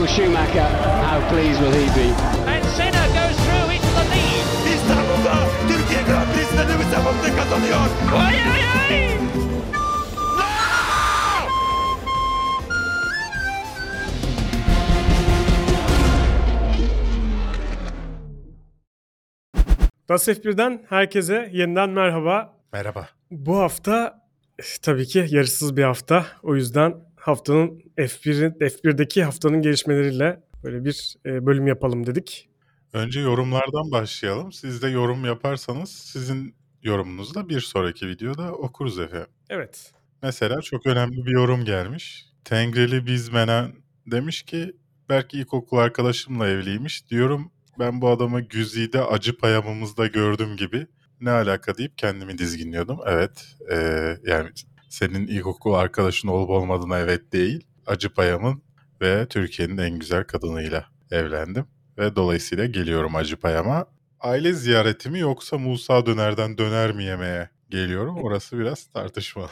Michael Schumacher, how pleased will he be? And Senna goes through into the lead. İstanbul'da Türkiye Grand Prix'sinde Lewis Hamilton kazanıyor. Ay ay ay! Das F1'den herkese yeniden merhaba. Merhaba. Bu hafta tabii ki yarışsız bir hafta. O yüzden haftanın F1'in F1'deki haftanın gelişmeleriyle böyle bir e, bölüm yapalım dedik. Önce yorumlardan başlayalım. Siz de yorum yaparsanız sizin yorumunuzu da bir sonraki videoda okuruz efendim. Evet. Mesela çok önemli bir yorum gelmiş. Tengreli Bizmenen demiş ki belki ilkokul arkadaşımla evliymiş. Diyorum ben bu adamı Güzide acı payamımızda gördüm gibi. Ne alaka deyip kendimi dizginliyordum. Evet eee, yani senin ilkokul arkadaşın olup olmadığına evet değil. Acı payamın ve Türkiye'nin en güzel kadınıyla evlendim. Ve dolayısıyla geliyorum acı payama. Aile ziyareti mi yoksa Musa Döner'den döner mi yemeye geliyorum? Orası biraz tartışmalı.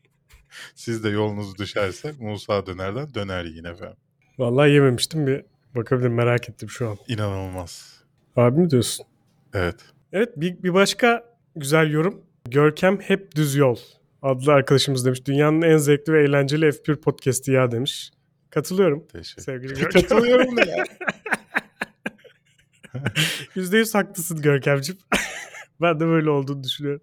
Siz de yolunuz düşerse Musa Döner'den döner yiyin efendim. Vallahi yememiştim bir bakabilirim merak ettim şu an. İnanılmaz. Abi mi diyorsun? Evet. Evet bir, bir başka güzel yorum. Görkem Hep Düz Yol adlı arkadaşımız demiş. Dünyanın en zevkli ve eğlenceli F1 podcast'i ya demiş. Katılıyorum. Teşekkür Sevgili Görkem. Katılıyorum da ya. %100 haklısın Görkemciğim. ben de böyle olduğunu düşünüyorum.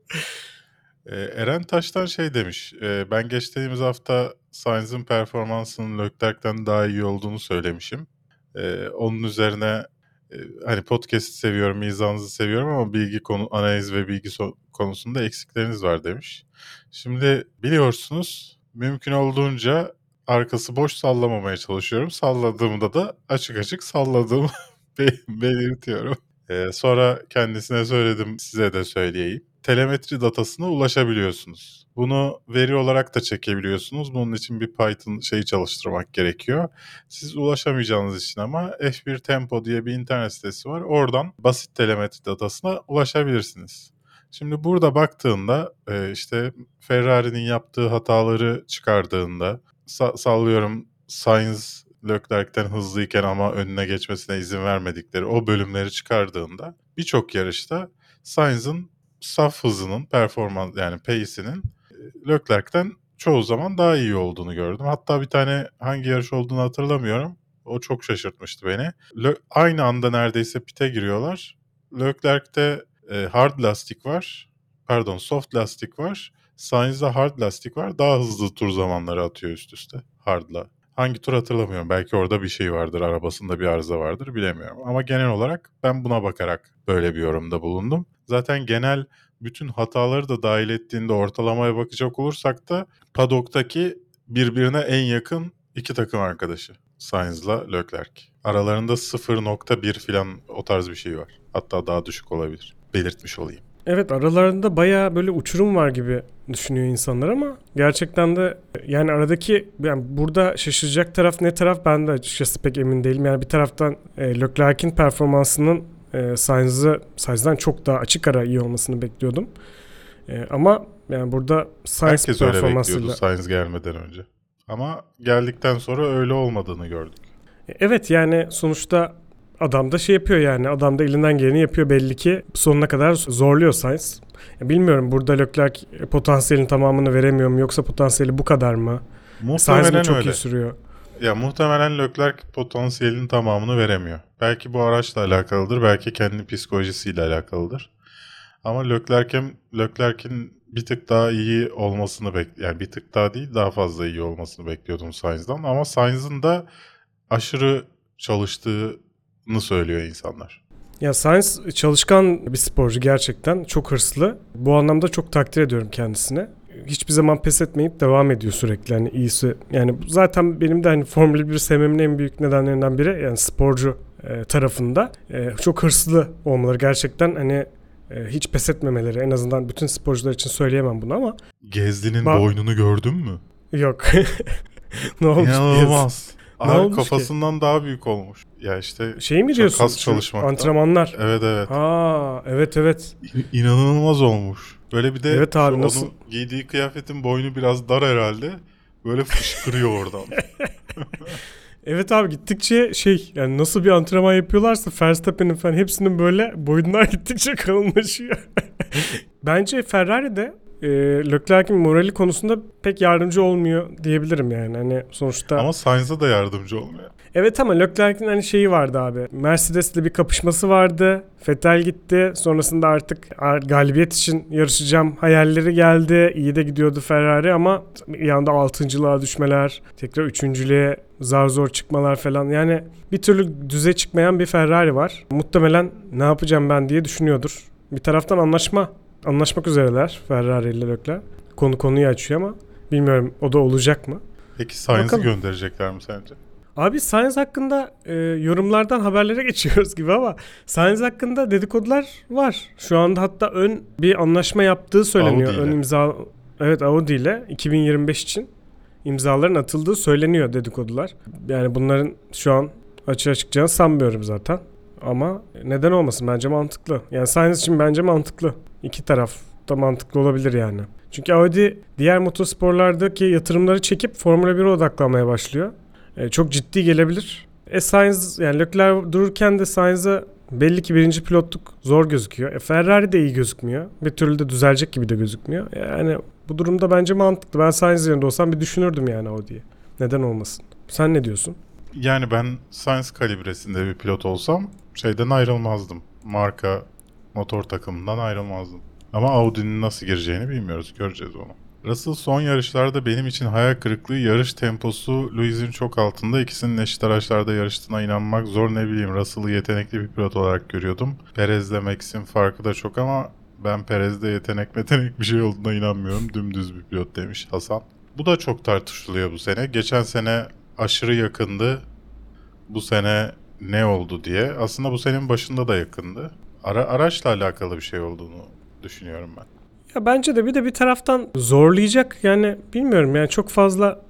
Ee, Eren Taş'tan şey demiş. e, ben geçtiğimiz hafta Sainz'ın performansının Leclerc'ten daha iyi olduğunu söylemişim. Ee, onun üzerine hani podcast seviyorum, mizanınızı seviyorum ama bilgi konu analiz ve bilgi so- konusunda eksikleriniz var demiş. Şimdi biliyorsunuz mümkün olduğunca arkası boş sallamamaya çalışıyorum. Salladığımda da açık açık salladığımı be- belirtiyorum. Ee, sonra kendisine söyledim size de söyleyeyim. Telemetri datasına ulaşabiliyorsunuz. Bunu veri olarak da çekebiliyorsunuz. Bunun için bir Python şeyi çalıştırmak gerekiyor. Siz ulaşamayacağınız için ama F1 Tempo diye bir internet sitesi var. Oradan basit telemetri datasına ulaşabilirsiniz. Şimdi burada baktığında e, işte Ferrari'nin yaptığı hataları çıkardığında sa- sallıyorum Sainz Leclerc'ten hızlıyken ama önüne geçmesine izin vermedikleri o bölümleri çıkardığında birçok yarışta Sainz'ın saf hızının performans yani pace'inin e, Leclerc'ten çoğu zaman daha iyi olduğunu gördüm. Hatta bir tane hangi yarış olduğunu hatırlamıyorum. O çok şaşırtmıştı beni. Le- aynı anda neredeyse pite giriyorlar. Leclerc'te e, hard lastik var. Pardon soft lastik var. Sainz'de hard lastik var. Daha hızlı tur zamanları atıyor üst üste hardla. Hangi tur hatırlamıyorum. Belki orada bir şey vardır. Arabasında bir arıza vardır. Bilemiyorum. Ama genel olarak ben buna bakarak böyle bir yorumda bulundum. Zaten genel bütün hataları da dahil ettiğinde ortalamaya bakacak olursak da padoktaki birbirine en yakın iki takım arkadaşı. Sainz'la Leclerc. Aralarında 0.1 falan o tarz bir şey var. Hatta daha düşük olabilir. Belirtmiş olayım. Evet aralarında baya böyle uçurum var gibi düşünüyor insanlar ama gerçekten de yani aradaki yani burada şaşıracak taraf ne taraf ben de açıkçası pek emin değilim. Yani bir taraftan e, Leclerc'in performansının e, Sainz'ı Sainz'dan çok daha açık ara iyi olmasını bekliyordum. E, ama yani burada Sainz Herkes öyle performansıyla bekliyordu Sainz gelmeden önce. Ama geldikten sonra öyle olmadığını gördük. E, Evet yani sonuçta adam da şey yapıyor yani adam da elinden geleni yapıyor belli ki sonuna kadar zorluyor Sainz. Ya Bilmiyorum burada Leclerc potansiyelin tamamını veremiyor mu yoksa potansiyeli bu kadar mı? Sainz mi Muhtemelen çok öyle. iyi sürüyor? Ya muhtemelen Leclerc potansiyelinin tamamını veremiyor. Belki bu araçla alakalıdır, belki kendi psikolojisiyle alakalıdır. Ama Leclerc'in Leclerc'in bir tık daha iyi olmasını bek yani bir tık daha değil daha fazla iyi olmasını bekliyordum Sainz'dan ama Sainz'ın da aşırı çalıştığını söylüyor insanlar. Ya Sainz çalışkan bir sporcu gerçekten çok hırslı. Bu anlamda çok takdir ediyorum kendisine. Hiçbir zaman pes etmeyip devam ediyor sürekli hani iyisi. Yani zaten benim de hani Formula 1 sevmemin en büyük nedenlerinden biri yani sporcu e, tarafında e, çok hırslı olmaları gerçekten hani e, hiç pes etmemeleri en azından bütün sporcular için söyleyemem bunu ama Gezdi'nin Ba- boynunu gördün mü? yok. ne olmuş? İnanılmaz. Abi olmuş ki? kafasından daha büyük olmuş. Ya işte Şey mi diyorsun? kas çalışmaktan. Antrenmanlar. evet evet. Aa evet evet. İ- İnanılmaz olmuş. Böyle bir de Evet abi, nasıl- onun giydiği kıyafetin boynu biraz dar herhalde. Böyle fışkırıyor oradan. Evet abi gittikçe şey yani nasıl bir antrenman yapıyorlarsa Verstappen'in falan hepsinin böyle boyunlar gittikçe kalınlaşıyor. Bence Ferrari de e, Leclerc'in morali konusunda pek yardımcı olmuyor diyebilirim yani. Hani sonuçta Ama Sainz'a da yardımcı olmuyor. Evet ama Leclerc'in hani şeyi vardı abi. Mercedes'le bir kapışması vardı. Vettel gitti. Sonrasında artık galibiyet için yarışacağım hayalleri geldi. İyi de gidiyordu Ferrari ama bir anda altıncılığa düşmeler, tekrar üçüncülüğe zar zor çıkmalar falan. Yani bir türlü düze çıkmayan bir Ferrari var. Muhtemelen ne yapacağım ben diye düşünüyordur. Bir taraftan anlaşma anlaşmak üzereler Ferrari ile Leclerc. Konu konuyu açıyor ama bilmiyorum o da olacak mı? Peki Bakalım. gönderecekler mi sence? Abi Sainz hakkında e, yorumlardan haberlere geçiyoruz gibi ama Sainz hakkında dedikodular var. Şu anda hatta ön bir anlaşma yaptığı söyleniyor. Audi ile. Ön imza Evet Audi ile 2025 için imzaların atıldığı söyleniyor dedikodular. Yani bunların şu an açığa çıkacağını sanmıyorum zaten. Ama neden olmasın bence mantıklı. Yani Sainz için bence mantıklı. İki taraf da mantıklı olabilir yani. Çünkü Audi diğer motosporlardaki yatırımları çekip Formula 1'e odaklanmaya başlıyor. E, çok ciddi gelebilir. E Sainz yani Leclerc dururken de Sainz'a belli ki birinci pilotluk zor gözüküyor. E Ferrari de iyi gözükmüyor. Bir türlü de düzelecek gibi de gözükmüyor. Yani bu durumda bence mantıklı. Ben Sainz yerinde olsam bir düşünürdüm yani o diye. Neden olmasın? Sen ne diyorsun? Yani ben Sainz kalibresinde bir pilot olsam şeyden ayrılmazdım. Marka motor takımından ayrılmazdım. Ama Audi'nin nasıl gireceğini bilmiyoruz. Göreceğiz onu. Russell son yarışlarda benim için hayal kırıklığı yarış temposu Lewis'in çok altında. İkisinin eşit araçlarda yarıştığına inanmak zor ne bileyim. Russell'ı yetenekli bir pilot olarak görüyordum. Perez'le Max'in farkı da çok ama ben Perez'de yetenek metenek bir şey olduğuna inanmıyorum. Dümdüz bir pilot demiş Hasan. Bu da çok tartışılıyor bu sene. Geçen sene aşırı yakındı. Bu sene ne oldu diye. Aslında bu senenin başında da yakındı. Ara, araçla alakalı bir şey olduğunu düşünüyorum ben. Ya bence de bir de bir taraftan zorlayacak yani bilmiyorum yani çok fazla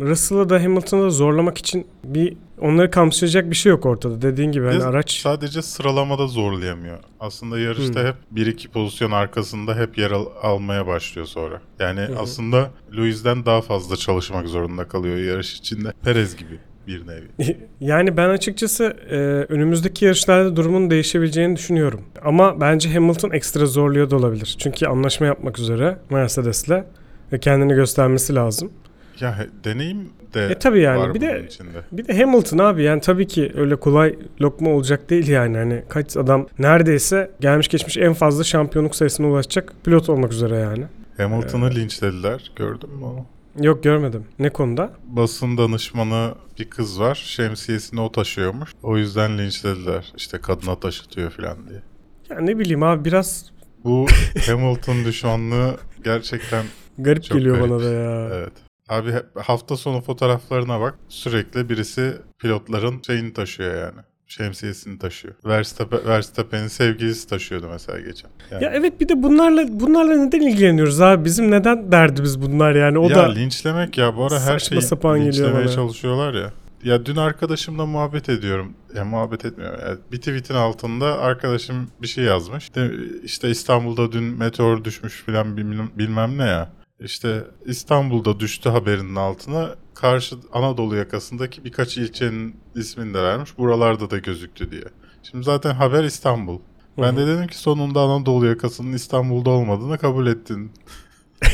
Russell'ı da Hamilton'ı da zorlamak için bir onları kamçılayacak bir şey yok ortada. Dediğin gibi hani araç sadece sıralamada zorlayamıyor. Aslında yarışta Hmm. hep 1-2 pozisyon arkasında hep yer al- almaya başlıyor sonra. Yani hı. aslında Lewis'den daha fazla çalışmak zorunda kalıyor yarış içinde. Perez gibi bir nevi. yani ben açıkçası e, önümüzdeki yarışlarda durumun değişebileceğini düşünüyorum. Ama bence Hamilton ekstra zorluyor da olabilir. Çünkü anlaşma yapmak üzere Mercedes'le ve kendini göstermesi lazım. Ya deneyim de E tabii yani. var Bir de- içinde. Bir de Hamilton abi yani tabii ki öyle kolay lokma olacak değil yani. Hani kaç adam neredeyse gelmiş geçmiş en fazla şampiyonluk sayısına ulaşacak pilot olmak üzere yani. Hamilton'ı linçlediler. Gördün mü onu? Yok görmedim. Ne konuda? Basın danışmanı bir kız var. Şemsiyesini o taşıyormuş. O yüzden linçlediler. İşte kadına taşıtıyor falan diye. Ya ne bileyim abi biraz Bu Hamilton düşmanlığı gerçekten garip Çok geliyor garip. bana da ya. Evet. Abi hafta sonu fotoğraflarına bak. Sürekli birisi pilotların şeyini taşıyor yani. Şemsiyesini taşıyor. Verstappen, Verstappen'in sevgilisi taşıyordu mesela geçen. Yani. Ya evet bir de bunlarla bunlarla neden ilgileniyoruz abi? Bizim neden derdimiz bunlar yani? O ya da linçlemek ya bu ara her şeyi sapan linçlemeye bana. çalışıyorlar ya. Ya dün arkadaşımla muhabbet ediyorum. Ya muhabbet etmiyorum. Ya bir tweetin altında arkadaşım bir şey yazmış. İşte, işte İstanbul'da dün meteor düşmüş bilmem, bilmem ne ya. İşte İstanbul'da düştü haberinin altına karşı Anadolu yakasındaki birkaç ilçenin ismini de vermiş. Buralarda da gözüktü diye. Şimdi zaten haber İstanbul. Ben de dedim ki sonunda Anadolu yakasının İstanbul'da olmadığını kabul ettin.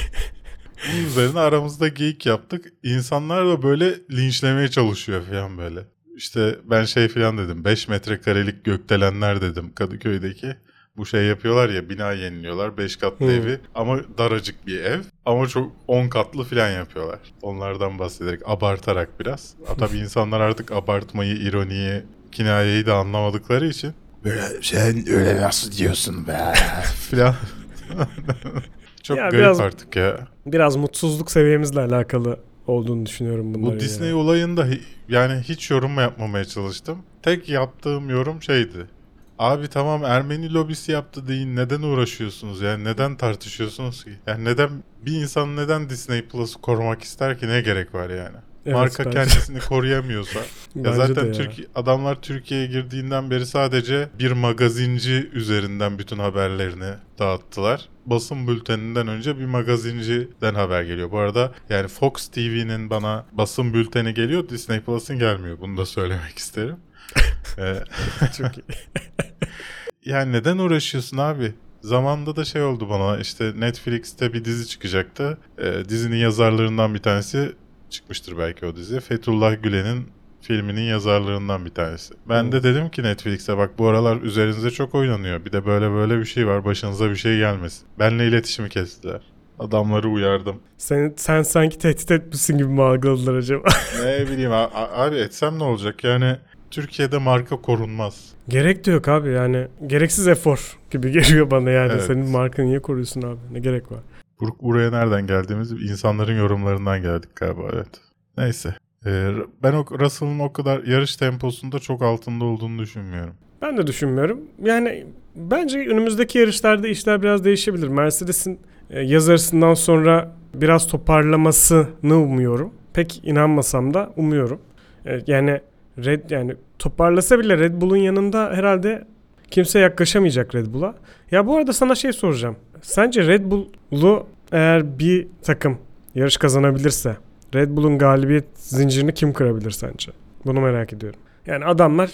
Bunun üzerine aramızda geyik yaptık. İnsanlar da böyle linçlemeye çalışıyor falan böyle. İşte ben şey falan dedim. 5 metrekarelik gökdelenler dedim Kadıköy'deki. Bu şey yapıyorlar ya bina yeniliyorlar 5 katlı Hı. evi ama daracık bir ev ama çok 10 katlı falan yapıyorlar. Onlardan bahsederek abartarak biraz. Tabii insanlar artık abartmayı, ironiyi, kinayeyi de anlamadıkları için Böyle sen öyle nasıl diyorsun be? falan. çok Ya garip biraz- artık ya. biraz mutsuzluk seviyemizle alakalı olduğunu düşünüyorum bunların. Bu Disney ya. olayında yani hiç yorum yapmamaya çalıştım. Tek yaptığım yorum şeydi. Abi tamam Ermeni lobisi yaptı deyin neden uğraşıyorsunuz yani neden tartışıyorsunuz ki? Yani neden bir insan neden Disney Plus'ı korumak ister ki ne gerek var yani? Evet, marka bence- kendisini koruyamıyorsa ya zaten ya. Türkiye adamlar Türkiye'ye girdiğinden beri sadece bir magazinci üzerinden bütün haberlerini dağıttılar. Basın bülteninden önce bir magazinciden haber geliyor. Bu arada yani Fox TV'nin bana basın bülteni geliyor, Disney Plus'ın gelmiyor. Bunu da söylemek isterim. Ee, Çok iyi. yani neden uğraşıyorsun abi? Zamanda da şey oldu bana işte Netflix'te bir dizi çıkacaktı. Ee, dizinin yazarlarından bir tanesi çıkmıştır belki o dizi. Fethullah Gülen'in filminin yazarlarından bir tanesi. Ben de dedim ki Netflix'e bak bu aralar üzerinize çok oynanıyor. Bir de böyle böyle bir şey var başınıza bir şey gelmesin. Benle iletişimi kestiler. Adamları uyardım. Sen, sen sanki tehdit etmişsin gibi mi algıladılar acaba? ne bileyim abi etsem ne olacak yani Türkiye'de marka korunmaz. Gerek de yok abi yani. Gereksiz efor gibi geliyor bana yani. Evet. Senin markanı niye koruyorsun abi? Ne gerek var? Bur- buraya nereden geldiğimiz insanların yorumlarından geldik galiba evet. Neyse. Ee, ben o Russell'ın o kadar yarış temposunda çok altında olduğunu düşünmüyorum. Ben de düşünmüyorum. Yani bence önümüzdeki yarışlarda işler biraz değişebilir. Mercedes'in e, yaz arasından sonra biraz toparlamasını umuyorum. Pek inanmasam da umuyorum. E, yani Red yani toparlasa bile Red Bull'un yanında herhalde kimse yaklaşamayacak Red Bull'a. Ya bu arada sana şey soracağım. Sence Red Bull'u eğer bir takım yarış kazanabilirse Red Bull'un galibiyet zincirini kim kırabilir sence? Bunu merak ediyorum. Yani adamlar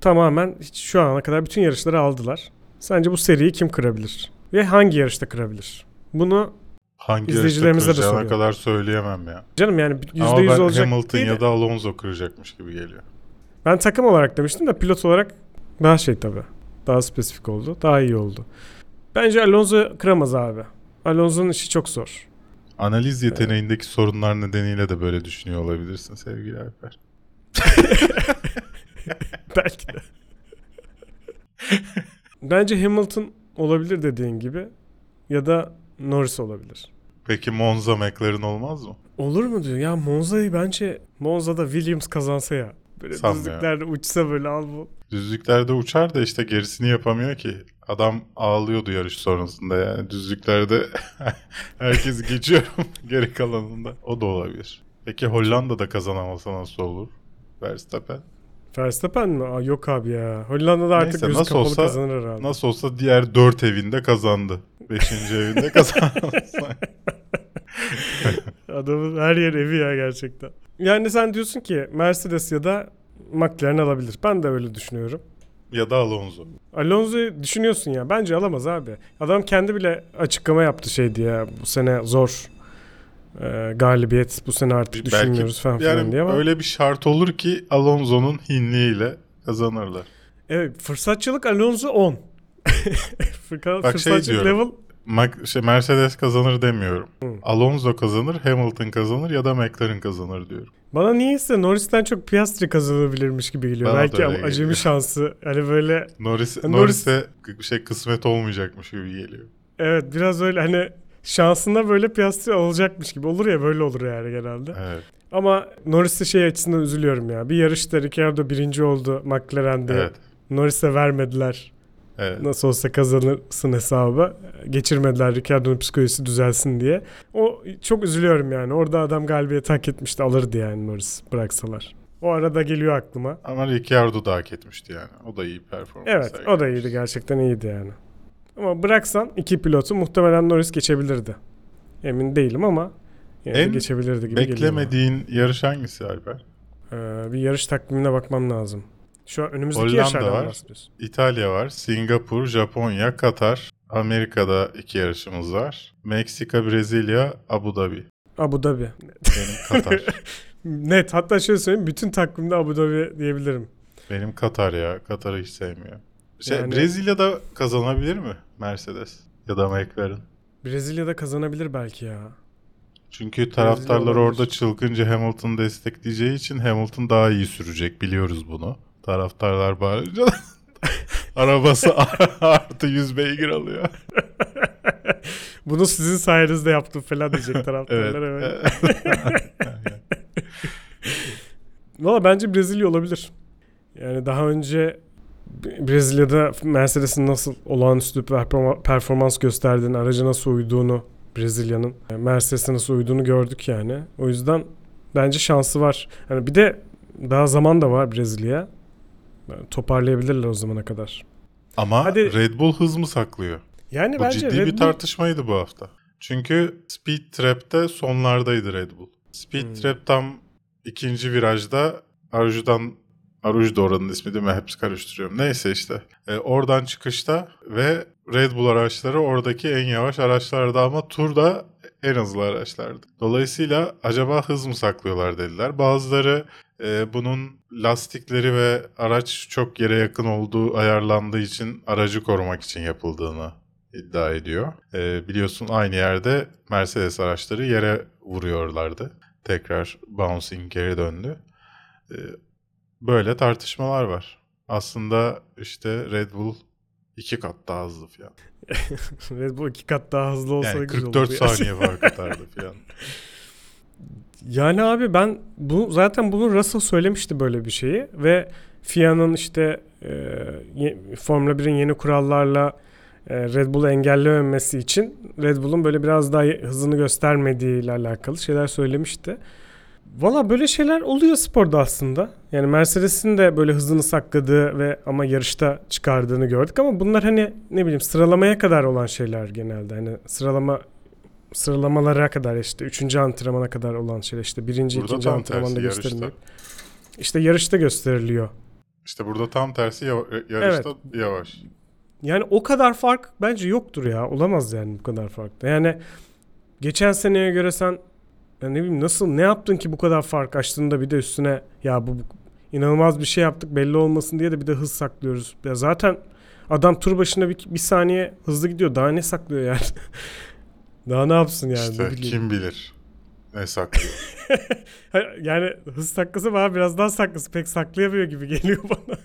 tamamen hiç şu ana kadar bütün yarışları aldılar. Sence bu seriyi kim kırabilir? Ve hangi yarışta kırabilir? Bunu Hangi İzleyicilerimize de soruyorum. kadar söyleyemem ya. canım yani Ama %100 ben olacak Hamilton değil de- ya da Alonso kıracakmış gibi geliyor. Ben takım olarak demiştim de pilot olarak daha şey tabii. Daha spesifik oldu. Daha iyi oldu. Bence Alonso kıramaz abi. Alonso'nun işi çok zor. Analiz yeteneğindeki sorunlar nedeniyle de böyle düşünüyor olabilirsin sevgili Alper. Belki de. Bence Hamilton olabilir dediğin gibi. Ya da Norris olabilir. Peki Monza McLaren olmaz mı? Olur mu diyor. Ya Monza'yı bence Monza'da Williams kazansa ya. Böyle Sanmıyorum. düzlüklerde uçsa böyle al bu. Düzlüklerde uçar da işte gerisini yapamıyor ki. Adam ağlıyordu yarış sonrasında yani düzlüklerde herkes geçiyorum geri kalanında. O da olabilir. Peki Hollanda'da kazanamasa nasıl olur? Verstappen. Verstappen mi? Aa, yok abi ya. Hollanda'da artık Neyse, kapalı olsa- kazanır herhalde. Nasıl olsa diğer dört evinde kazandı. Beşinci evinde kazandı. Adamın her yer evi ya gerçekten. Yani sen diyorsun ki Mercedes ya da McLaren alabilir. Ben de öyle düşünüyorum. ya da Alonso. Alonso'yu düşünüyorsun ya. Bence alamaz abi. Adam kendi bile açıklama yaptı şey diye. Bu sene zor e, galibiyet. Bu sene artık düşünmüyoruz falan filan yani diye ama. öyle bir şart olur ki Alonso'nun hinliğiyle kazanırlar. Evet fırsatçılık Alonso 10. Fırka- Bak şey fırsatçılık diyorum. level Mac- şey, Mercedes kazanır demiyorum. Hı. Alonso kazanır, Hamilton kazanır ya da McLaren kazanır diyorum. Bana niyeyse Norris'ten çok Piastri kazanabilirmiş gibi geliyor. Bana Belki acemi geliyor. şansı. Hani böyle Norris, Norris- Norris'e bir şey kısmet olmayacakmış gibi geliyor. evet biraz öyle hani şansında böyle Piastri olacakmış gibi. Olur ya böyle olur yani genelde. Evet. Ama Norris'e şey açısından üzülüyorum ya. Bir yarışta Ricciardo birinci oldu McLaren'de. Evet. Norris'e vermediler. Evet. Nasıl olsa kazanırsın hesabı. Geçirmediler Ricciardo'nun psikolojisi düzelsin diye. O çok üzülüyorum yani. Orada adam galibiyet hak etmişti. Alırdı yani Norris bıraksalar. O arada geliyor aklıma. Ama Ricciardo da hak etmişti yani. O da iyi performans. Evet o da iyiydi gerçekten iyiydi yani. Ama bıraksan iki pilotu muhtemelen Norris geçebilirdi. Emin değilim ama de En geçebilirdi gibi geliyor. bana. Beklemediğin yarış hangisi Alper? Ee, bir yarış takvimine bakmam lazım. Şu an önümüzdeki Hollanda yarışlardan var. bahsediyorsun. İtalya var, Singapur, Japonya, Katar, Amerika'da iki yarışımız var. Meksika, Brezilya, Abu Dhabi. Abu Dhabi. Benim Katar. Net. Hatta şöyle söyleyeyim. Bütün takvimde Abu Dhabi diyebilirim. Benim Katar ya. Katar'ı hiç sevmiyorum. Şey, Yani- Brezilya'da kazanabilir mi Mercedes? Ya da McLaren? Brezilya'da kazanabilir belki ya. Çünkü taraftarlar orada çılgınca Hamilton'ı destekleyeceği için Hamilton daha iyi sürecek. Biliyoruz bunu. Taraftarlar bağırınca arabası artı 100 beygir alıyor. Bunu sizin sayenizde yaptım falan diyecek taraftarlar. evet. Valla bence Brezilya olabilir. Yani daha önce Brezilya'da Mercedes'in nasıl olağanüstü performa- performans gösterdiğini, aracı nasıl uyduğunu Brezilya'nın e, Mercedes'e nasıl uyduğunu gördük yani. O yüzden bence şansı var. Hani bir de daha zaman da var Brezilya. Toparlayabilirler o zamana kadar. Ama Hadi- Red Bull hız mı saklıyor? Yani Bu bence ciddi Red bir Bull- tartışmaydı bu hafta. Çünkü Speed Trap'te sonlardaydı Red Bull. Speed Hmm. Trap tam ikinci virajda Aruj'dan Aruj da oranın ismi değil mi? Hepsi karıştırıyorum. Neyse işte. E, oradan çıkışta ve Red Bull araçları oradaki en yavaş araçlardı ama turda en hızlı araçlardı. Dolayısıyla acaba hız mı saklıyorlar dediler. Bazıları e, bunun lastikleri ve araç çok yere yakın olduğu ayarlandığı için aracı korumak için yapıldığını iddia ediyor. E, biliyorsun aynı yerde Mercedes araçları yere vuruyorlardı. Tekrar bouncing geri döndü. E, böyle tartışmalar var. Aslında işte Red Bull iki kat daha hızlı falan. Red Bull iki kat daha hızlı olsa Yani güzel 44 olurdu ya. saniye fark atardı falan. Yani abi ben bu zaten bunu Russell söylemişti böyle bir şeyi ve FIA'nın işte e, Formula 1'in yeni kurallarla e, Red Bull'u engellememesi için Red Bull'un böyle biraz daha hızını göstermediği ile alakalı şeyler söylemişti. Valla böyle şeyler oluyor sporda aslında. Yani Mercedes'in de böyle hızını sakladığı ve ama yarışta çıkardığını gördük ama bunlar hani ne bileyim sıralamaya kadar olan şeyler genelde. Hani sıralama sıralamalara kadar işte üçüncü antrenmana kadar olan şeyler işte birinci Burada ikinci antrenmanda gösterilmiyor. İşte yarışta gösteriliyor. İşte burada tam tersi yav- yarışta yavaş. Yani o kadar fark bence yoktur ya. Olamaz yani bu kadar fark. da. Yani geçen seneye göre sen ya ne bileyim nasıl ne yaptın ki bu kadar fark açtığında bir de üstüne ya bu, bu inanılmaz bir şey yaptık belli olmasın diye de bir de hız saklıyoruz. Ya zaten adam tur başına bir, bir saniye hızlı gidiyor. Daha ne saklıyor yani? Daha ne yapsın yani? işte ne kim bilir ne saklıyor. yani hız saklasa bana biraz daha saklası. Pek saklayamıyor gibi geliyor bana.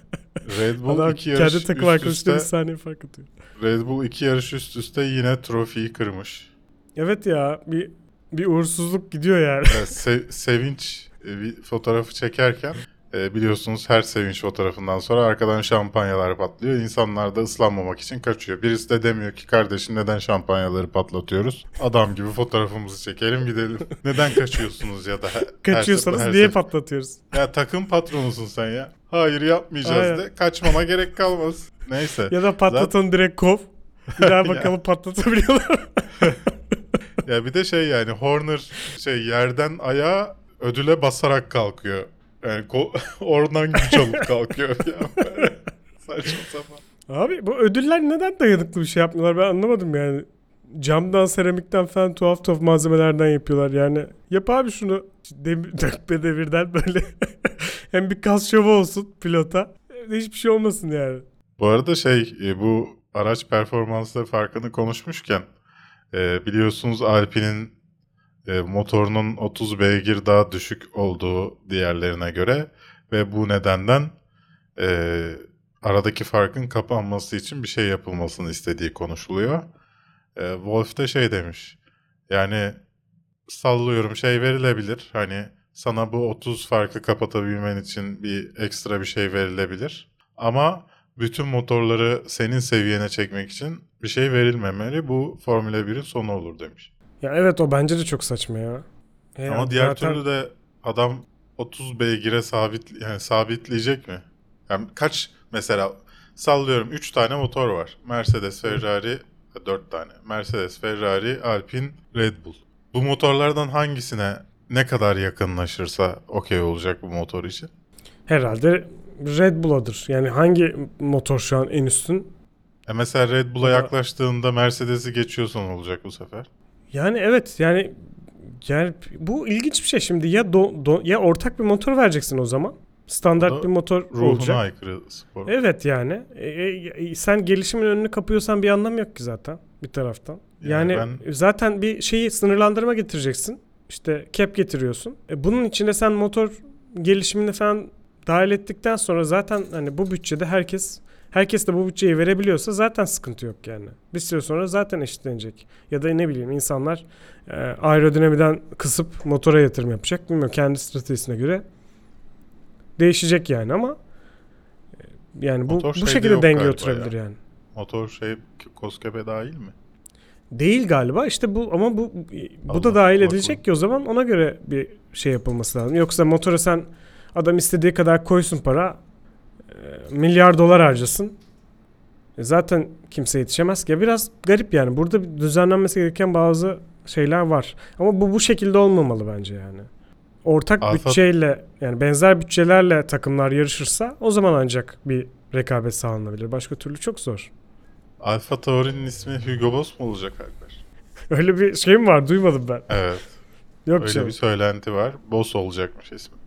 Red Bull Adam iki yarış kendi takım üst arkadaşına bir üste saniye fark atıyor. Red Bull iki yarış üst üste yine trofiyi kırmış. Evet ya bir bir uğursuzluk gidiyor yani. Evet, se- sevinç e, bir fotoğrafı çekerken e, biliyorsunuz her sevinç fotoğrafından sonra arkadan şampanyalar patlıyor. İnsanlar da ıslanmamak için kaçıyor. Birisi de demiyor ki kardeşim neden şampanyaları patlatıyoruz? Adam gibi fotoğrafımızı çekelim gidelim. Neden kaçıyorsunuz ya da her- Kaçıyorsanız her- her niye sef- patlatıyoruz? Ya takım patronusun sen ya. Hayır yapmayacağız Aynen. de. Kaçmana gerek kalmaz. Neyse. Ya da patlatanı direkt kov. Bir daha bakalım patlatabiliyorlar. Ya bir de şey yani Horner şey yerden ayağa ödüle basarak kalkıyor. Yani oradan güç alıp kalkıyor. Ya böyle Saçma sapan. Abi bu ödüller neden dayanıklı bir şey yapmıyorlar ben anlamadım yani. Camdan, seramikten falan tuhaf tuhaf malzemelerden yapıyorlar yani. Yap abi şunu demir, dökme demirden böyle. Hem bir kas şovu olsun pilota. Hem de hiçbir şey olmasın yani. Bu arada şey e, bu araç performansları farkını konuşmuşken e, biliyorsunuz Alpine'in e, motorunun 30 beygir daha düşük olduğu diğerlerine göre ve bu nedenden e, aradaki farkın kapanması için bir şey yapılmasını istediği konuşuluyor. E, Wolf de şey demiş yani sallıyorum şey verilebilir hani sana bu 30 farkı kapatabilmen için bir ekstra bir şey verilebilir ama bütün motorları senin seviyene çekmek için bir şey verilmemeli. Bu Formula 1'in sonu olur demiş. Ya evet o bence de çok saçma ya. E Ama diğer zaten- türlü de adam 30 beygire sabit yani sabitleyecek mi? Yani kaç mesela sallıyorum 3 tane motor var. Mercedes, Ferrari 4 tane. Mercedes, Ferrari, Alpine, Red Bull. Bu motorlardan hangisine ne kadar yakınlaşırsa okey olacak bu motor için? Herhalde Red Bull'adır. Yani hangi motor şu an en üstün? E mesela Red Bull'a yaklaştığında Mercedes'i geçiyorsan olacak bu sefer. Yani evet yani yani bu ilginç bir şey şimdi ya do- do- ya ortak bir motor vereceksin o zaman. O da Standart bir motor Ruhuna olacak. aykırı spor. Evet yani. E, e, sen gelişimin önünü kapıyorsan bir anlam yok ki zaten bir taraftan. Yani Yani, ben- zaten bir şeyi sınırlandırma getireceksin. İşte cap getiriyorsun. E, bunun içine sen motor gelişimini falan dahil ettikten sonra zaten hani bu bütçede herkes herkes de bu bütçeyi verebiliyorsa zaten sıkıntı yok yani. Bir süre sonra zaten eşitlenecek. Ya da ne bileyim insanlar e, aerodinamiden kısıp motora yatırım yapacak. Bilmiyorum kendi stratejisine göre değişecek yani ama e, yani bu Motor bu şekilde denge oturabilir ya. yani. Motor şey koskebe dahil mi? Değil galiba. İşte bu ama bu bu Allah, da dahil bak edilecek ki o zaman ona göre bir şey yapılması lazım. Yoksa motora sen adam istediği kadar koysun para e, milyar dolar harcasın. E, zaten kimse yetişemez ki. Ya Biraz garip yani. Burada düzenlenmesi gereken bazı şeyler var. Ama bu bu şekilde olmamalı bence yani. Ortak Alfa- bütçeyle yani benzer bütçelerle takımlar yarışırsa o zaman ancak bir rekabet sağlanabilir. Başka türlü çok zor. Alfa Tauri'nin ismi Hugo Boss mu olacak Alper? Öyle bir şey mi var? Duymadım ben. Evet. Yok öyle şey. bir söylenti var. Boss olacakmış ismi.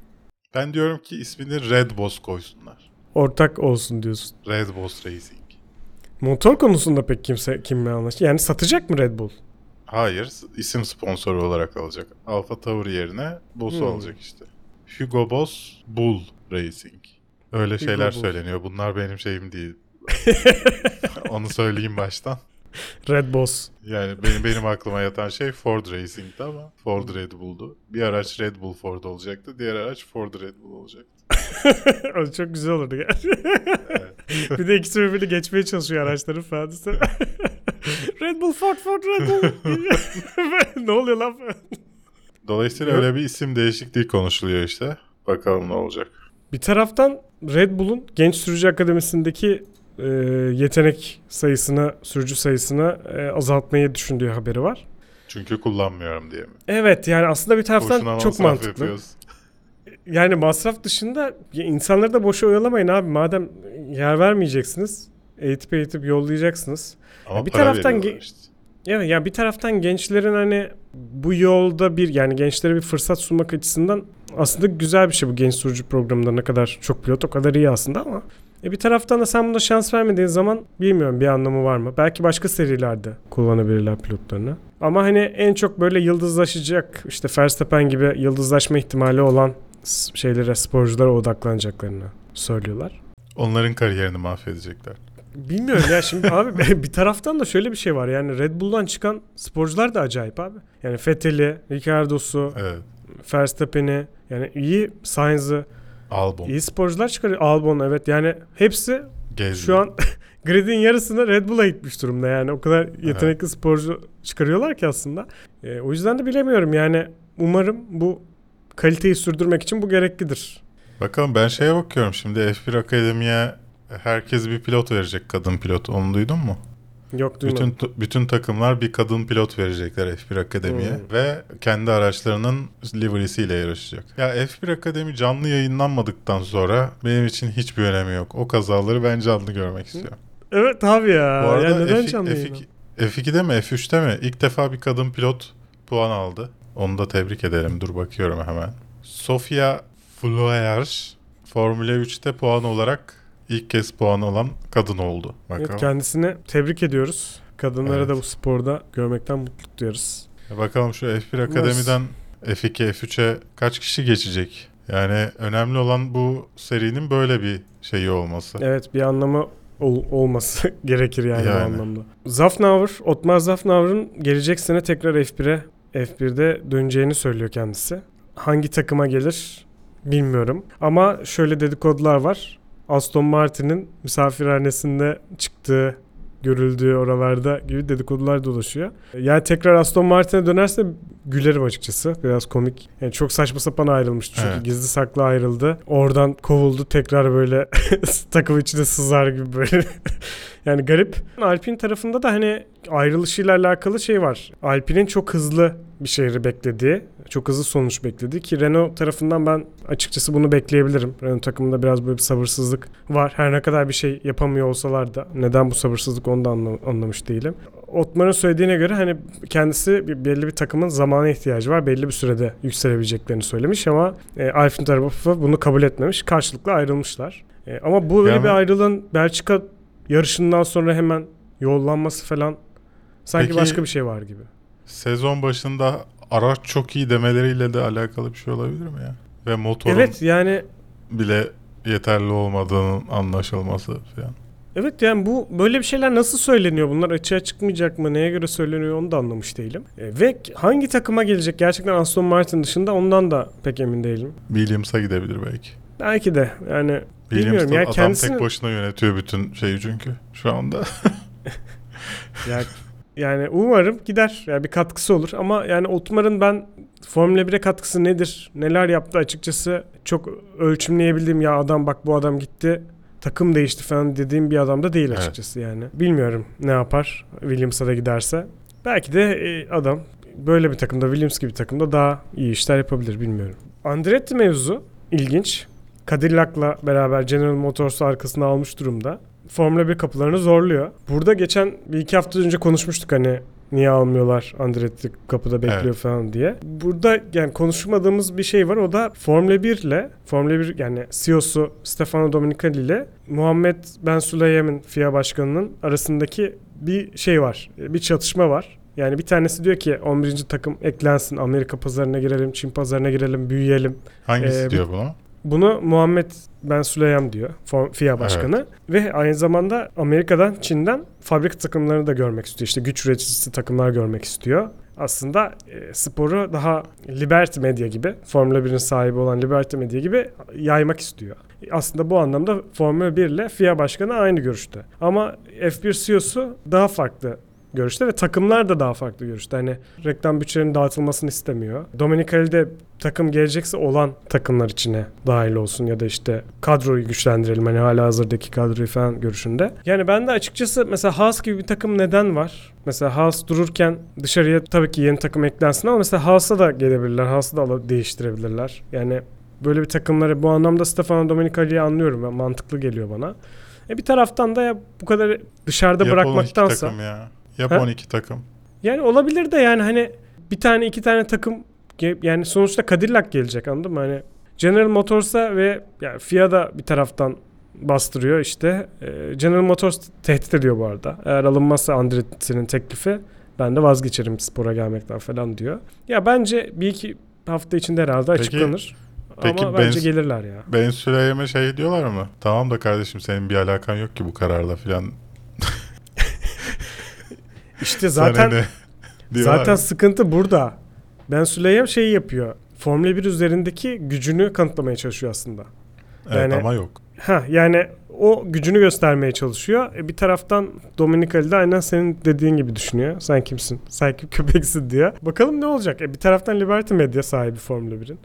Ben diyorum ki ismini Red Boss koysunlar. Ortak olsun diyorsun. Red Boss Racing. Motor konusunda pek kimse kimle anlaştı? Yani satacak mı Red Bull? Hayır, isim sponsoru olarak alacak. Alfa Tauri yerine Boss'u Hmm. alacak işte. Hugo Boss Bull Racing. Öyle şeyler Boss. söyleniyor. Bunlar benim şeyim değil. Onu söyleyeyim baştan. Red Boss. Yani benim benim aklıma yatan şey Ford Racing'ti ama Ford Red Bull'du. Bir araç Red Bull Ford olacaktı. Diğer araç Ford Red Bull olacaktı. o çok güzel olurdu gerçekten. bir de ikisi birbirini geçmeye çalışıyor araçların falan. Red Bull, Ford, Ford, Red Bull. ne oluyor lan? Dolayısıyla öyle bir isim değişikliği konuşuluyor işte. Bakalım ne olacak. Bir taraftan Red Bull'un Genç Sürücü Akademisi'ndeki e, yetenek sayısını, sürücü sayısını e, azaltmayı düşündüğü haberi var. Çünkü kullanmıyorum diye mi? Evet yani aslında bir taraftan Boşuna çok mantıklı. yapıyoruz. Yani masraf dışında insanları da boşa oyalamayın abi. Madem yer vermeyeceksiniz, eğitip eğitip yollayacaksınız. Ama bir para taraftan işte. Evet ya bir taraftan gençlerin hani bu yolda bir yani gençlere bir fırsat sunmak açısından aslında güzel bir şey bu genç sürücü programında ne kadar çok pilot o kadar iyi aslında ama e bir taraftan da sen buna şans vermediğin zaman bilmiyorum bir anlamı var mı? Belki başka serilerde kullanabilirler pilotlarını. Ama hani en çok böyle yıldızlaşacak işte Verstappen gibi yıldızlaşma ihtimali olan şeylere sporculara odaklanacaklarını söylüyorlar. Onların kariyerini mahvedecekler. Bilmiyorum ya şimdi abi bir taraftan da şöyle bir şey var yani Red Bull'dan çıkan sporcular da acayip abi. Yani Vettel'i, Ricciardo'su, Evet. Verstappen'i yani iyi Sainz'ı, Albon. iyi sporcular çıkarıyor. Albon evet yani hepsi Gezdi. şu an gridin yarısını Red Bull'a gitmiş durumda yani o kadar yetenekli sporcu çıkarıyorlar ki aslında. E, o yüzden de bilemiyorum yani umarım bu kaliteyi sürdürmek için bu gereklidir. Bakalım ben şeye bakıyorum şimdi F1 Akademi'ye herkes bir pilot verecek kadın pilot. Onu duydun mu? Yok duymadım. Bütün bütün takımlar bir kadın pilot verecekler F1 Akademi'ye Hmm. ve kendi araçlarının livery'siyle yarışacak. Ya F1 Akademi canlı yayınlanmadıktan sonra benim için hiçbir önemi yok. O kazaları ben canlı görmek istiyorum. Evet abi ya. Bu arada yani neden F2, canlı yayın? F2, F2'de mi F3'te mi ilk defa bir kadın pilot puan aldı. Onu da tebrik edelim. Dur bakıyorum hemen. Sofia Flores Formula 3'te puan olarak ilk kez puan alan kadın oldu. Bakalım. Evet, kendisini tebrik ediyoruz. Kadınları Evet. da bu sporda görmekten mutluluk duyarız. Bakalım şu F1 Akademi'den F2, F3'e kaç kişi geçecek? Yani önemli olan bu serinin böyle bir şeyi olması. Evet bir anlamı ol- olması gerekir yani, bu Yani. anlamda. Zafnauer, Otmar Zafnauer'ın gelecek sene tekrar F1'e F1'de döneceğini söylüyor kendisi. Hangi takıma gelir bilmiyorum. Ama şöyle dedikodular var. Aston Martin'in misafirhanesinde çıktığı görüldüğü oralarda gibi dedikodular dolaşıyor. Yani tekrar Aston Martin'e dönerse gülerim açıkçası. Biraz komik. Yani çok saçma sapan ayrılmıştı çünkü Evet. gizli saklı ayrıldı. Oradan kovuldu tekrar böyle takım içine sızar gibi böyle. Yani garip. Alpine tarafında da hani ayrılışıyla alakalı şey var. Alpine'in çok hızlı bir şeyleri beklediği, çok hızlı sonuç beklediği ki Renault tarafından ben açıkçası bunu bekleyebilirim. Renault takımında biraz böyle bir sabırsızlık var. Her ne kadar bir şey yapamıyor olsalar da neden bu sabırsızlık onu da anla- anlamış değilim. Otmar'ın söylediğine göre hani kendisi bir, belli bir takımın zamana ihtiyacı var. Belli bir sürede yükselebileceklerini söylemiş ama e, Alpine tarafı bunu kabul etmemiş. Karşılıklı ayrılmışlar. E, ama bu öyle Yani- bir ayrılığın Belçika yarışından sonra hemen yollanması falan sanki Peki- başka bir şey var gibi. Sezon başında araç çok iyi demeleriyle de alakalı bir şey olabilir mi ya? Ve motorun Evet yani bile yeterli olmadığının anlaşılması falan. Evet yani bu böyle bir şeyler nasıl söyleniyor? Bunlar açığa çıkmayacak mı? Neye göre söyleniyor onu da anlamış değilim. E, ve hangi takıma gelecek? Gerçekten Aston Martin dışında ondan da pek emin değilim. Williams'a gidebilir belki. Belki de yani bilmiyorum. Yani adam kendisini tek başına yönetiyor bütün şeyi çünkü şu anda. ya Yani umarım gider. Yani bir katkısı olur ama yani Otmar'ın ben Formula 1'e katkısı nedir? Neler yaptı açıkçası çok ölçümleyebildiğim ya adam bak bu adam gitti takım değişti falan dediğim bir adam da değil Evet. açıkçası yani. Bilmiyorum ne yapar Williams'a da giderse. Belki de e, adam böyle bir takımda Williams gibi bir takımda daha iyi işler yapabilir bilmiyorum. Andretti mevzu ilginç. Cadillac'la beraber General Motors'u arkasına almış durumda. Formula 1 kapılarını zorluyor. Burada geçen bir iki hafta önce konuşmuştuk hani niye almıyorlar Andretti kapıda bekliyor Evet. falan diye. Burada yani konuşmadığımız bir şey var o da Formula 1 ile Formula 1 yani CEO'su Stefano Domenicali ile Muhammed Ben Sulayem'in FIA başkanının arasındaki bir şey var. Bir çatışma var. Yani bir tanesi diyor ki 11. takım eklensin Amerika pazarına girelim, Çin pazarına girelim, büyüyelim. Hangisi Ee, diyor bunu? Bunu Muhammed Ben Süleyem diyor FIA başkanı ve aynı zamanda Amerika'dan Çin'den fabrika takımlarını da görmek istiyor. İşte güç üreticisi takımlar görmek istiyor. Aslında e, sporu daha Liberty Media gibi, Formula 1'in sahibi olan Liberty Media gibi yaymak istiyor. Aslında bu anlamda Formula 1 ile FIA başkanı aynı görüşte. Ama F1 CEO'su daha farklı görüşte ve takımlar da daha farklı görüşte. Hani reklam bütçelerinin dağıtılmasını istemiyor. Domenicali de takım gelecekse olan takımlar içine dahil olsun ya da işte kadroyu güçlendirelim hani hala hazırdaki kadroyu falan görüşünde. Yani ben de açıkçası mesela Haas gibi bir takım neden var? Mesela Haas dururken dışarıya tabii ki yeni takım eklensin ama mesela Haas'a da gelebilirler. Haas'ı da alıp değiştirebilirler. Yani böyle bir takımları bu anlamda Stefano Domenicali'yi anlıyorum. mantıklı geliyor bana. E bir taraftan da ya bu kadar dışarıda Yap 12 bırakmaktansa takım ya. Yap Ha? 12 takım. yani olabilir de yani hani bir tane iki tane takım yani sonuçta Cadillac gelecek anladın mı? Hani General Motors'a ve yani FIA da bir taraftan bastırıyor işte. Ee, General Motors tehdit ediyor bu arada. Eğer alınmazsa Andretti'nin teklifi ben de vazgeçerim spora gelmekten falan diyor. Ya bence bir iki hafta içinde herhalde Peki- açıklanır. peki Ama ben- bence gelirler ya. Ben Süleyem'e şey diyorlar mı? Tamam da kardeşim senin bir alakan yok ki bu kararla filan. İşte zaten Zaten sıkıntı burada. Ben Süleyem şeyi yapıyor. Formula 1 üzerindeki gücünü kanıtlamaya çalışıyor aslında. Evet yani- ama yok. Ha yani o gücünü göstermeye çalışıyor. E, bir taraftan Dominicali de aynen senin dediğin gibi düşünüyor. Sen kimsin? Sen kim köpeksin diyor. Bakalım ne olacak? E, bir taraftan Liberty Media sahibi Formula 1'in.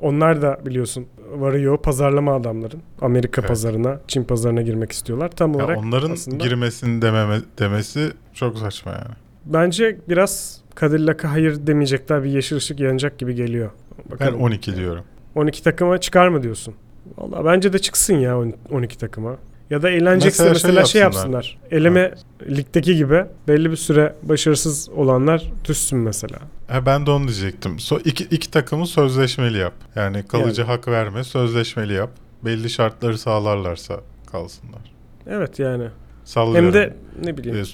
Onlar da biliyorsun varıyor pazarlama adamların. Amerika Evet. pazarına, Çin pazarına girmek istiyorlar. Tam Ya olarak onların aslında girmesini dememe, demesi çok saçma yani. bence biraz Cadillac'a hayır demeyecekler bir yeşil ışık yanacak gibi geliyor. Ben Bakalım. 12 diyorum. 12 takıma çıkar mı diyorsun? Valla bence de çıksın ya on- 12 takıma. Ya da eğlenecekse mesela, Mesela şey şey, yapsınlar. yapsınlar. Eleme ligdeki gibi belli bir süre başarısız olanlar düşsün mesela. Ha, ben de onu diyecektim. So, iki, iki takımı sözleşmeli yap. Yani kalıcı hak verme, sözleşmeli yap. Belli şartları sağlarlarsa kalsınlar. Evet yani. Sallıyorum. Hem de ne bileyim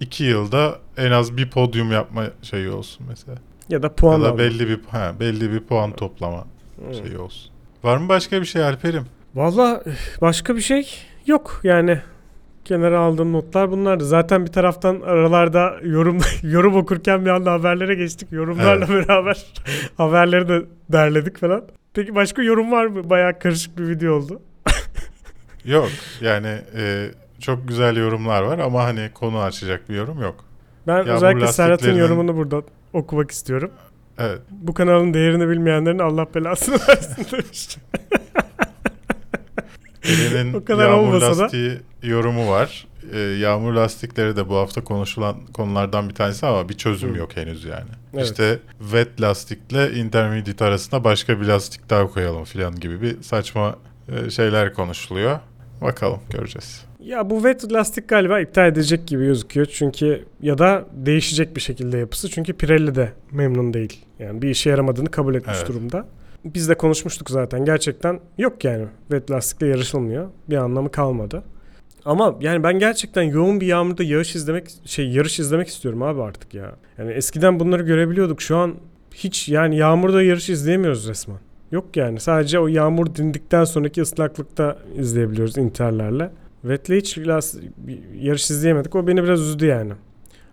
2 yılda en az bir podyum yapma şeyi olsun mesela. ya da puan ya da alma. belli bir ha, belli bir puan toplama Hmm. şeyi olsun. Var mı başka bir şey Alper'im? Valla başka bir şey yok yani. Kenara aldığım notlar bunlardı. Zaten bir taraftan aralarda yorum yorum okurken bir anda haberlere geçtik. Yorumlarla beraber haberleri de derledik falan. Peki başka yorum var mı? Bayağı karışık bir video oldu. Yok. Yani e, çok güzel yorumlar var ama hani konu açacak bir yorum yok. Ben bu özellikle Serhat'ın lastiklerinin- yorumunu burada okumak istiyorum. Evet. Bu kanalın değerini bilmeyenlerin Allah belasını versin demiş. Birinin O kadar yağmur olmasa da. lastiği yorumu var. E, yağmur lastikleri de bu hafta konuşulan konulardan bir tanesi ama bir çözüm Hı. yok henüz yani. Evet. İşte wet lastikle intermediate arasında başka bir lastik daha koyalım falan gibi bir saçma e, şeyler konuşuluyor. Bakalım göreceğiz. Ya bu wet lastik galiba iptal edecek gibi gözüküyor. Çünkü ya da değişecek bir şekilde yapısı. Çünkü Pirelli de memnun değil. Yani bir işe yaramadığını kabul etmiş Evet. durumda. Biz de konuşmuştuk zaten. Gerçekten yok yani. Wet lastikle yarışılmıyor. Bir anlamı kalmadı. Ama yani ben gerçekten yoğun bir yağmurda yağış izlemek şey yarış izlemek istiyorum abi artık ya. Yani eskiden bunları görebiliyorduk. Şu an hiç yani yağmurda yarış izleyemiyoruz resmen. Yok yani sadece o yağmur dindikten sonraki ıslaklıkta izleyebiliyoruz interlerle. Vet'le hiç las- bir yarış izleyemedik. O beni biraz üzdü yani.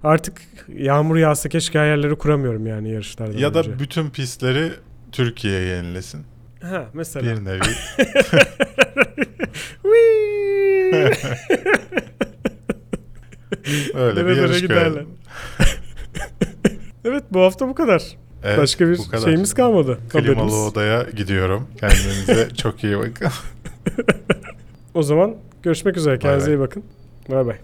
Artık yağmur yağsa keşke hayalleri kuramıyorum yani yarışlardan Ya da önce. bütün pistleri Türkiye'ye yenilesin. Ha mesela. Bir nevi. Öyle bir yarış giderler. Evet bu hafta bu kadar. Evet, Başka bir kadar. şeyimiz kalmadı. Klimalı haberimiz. odaya gidiyorum. Kendinize çok iyi bakın. O zaman görüşmek üzere. Kendinize iyi bakın. Bay bay.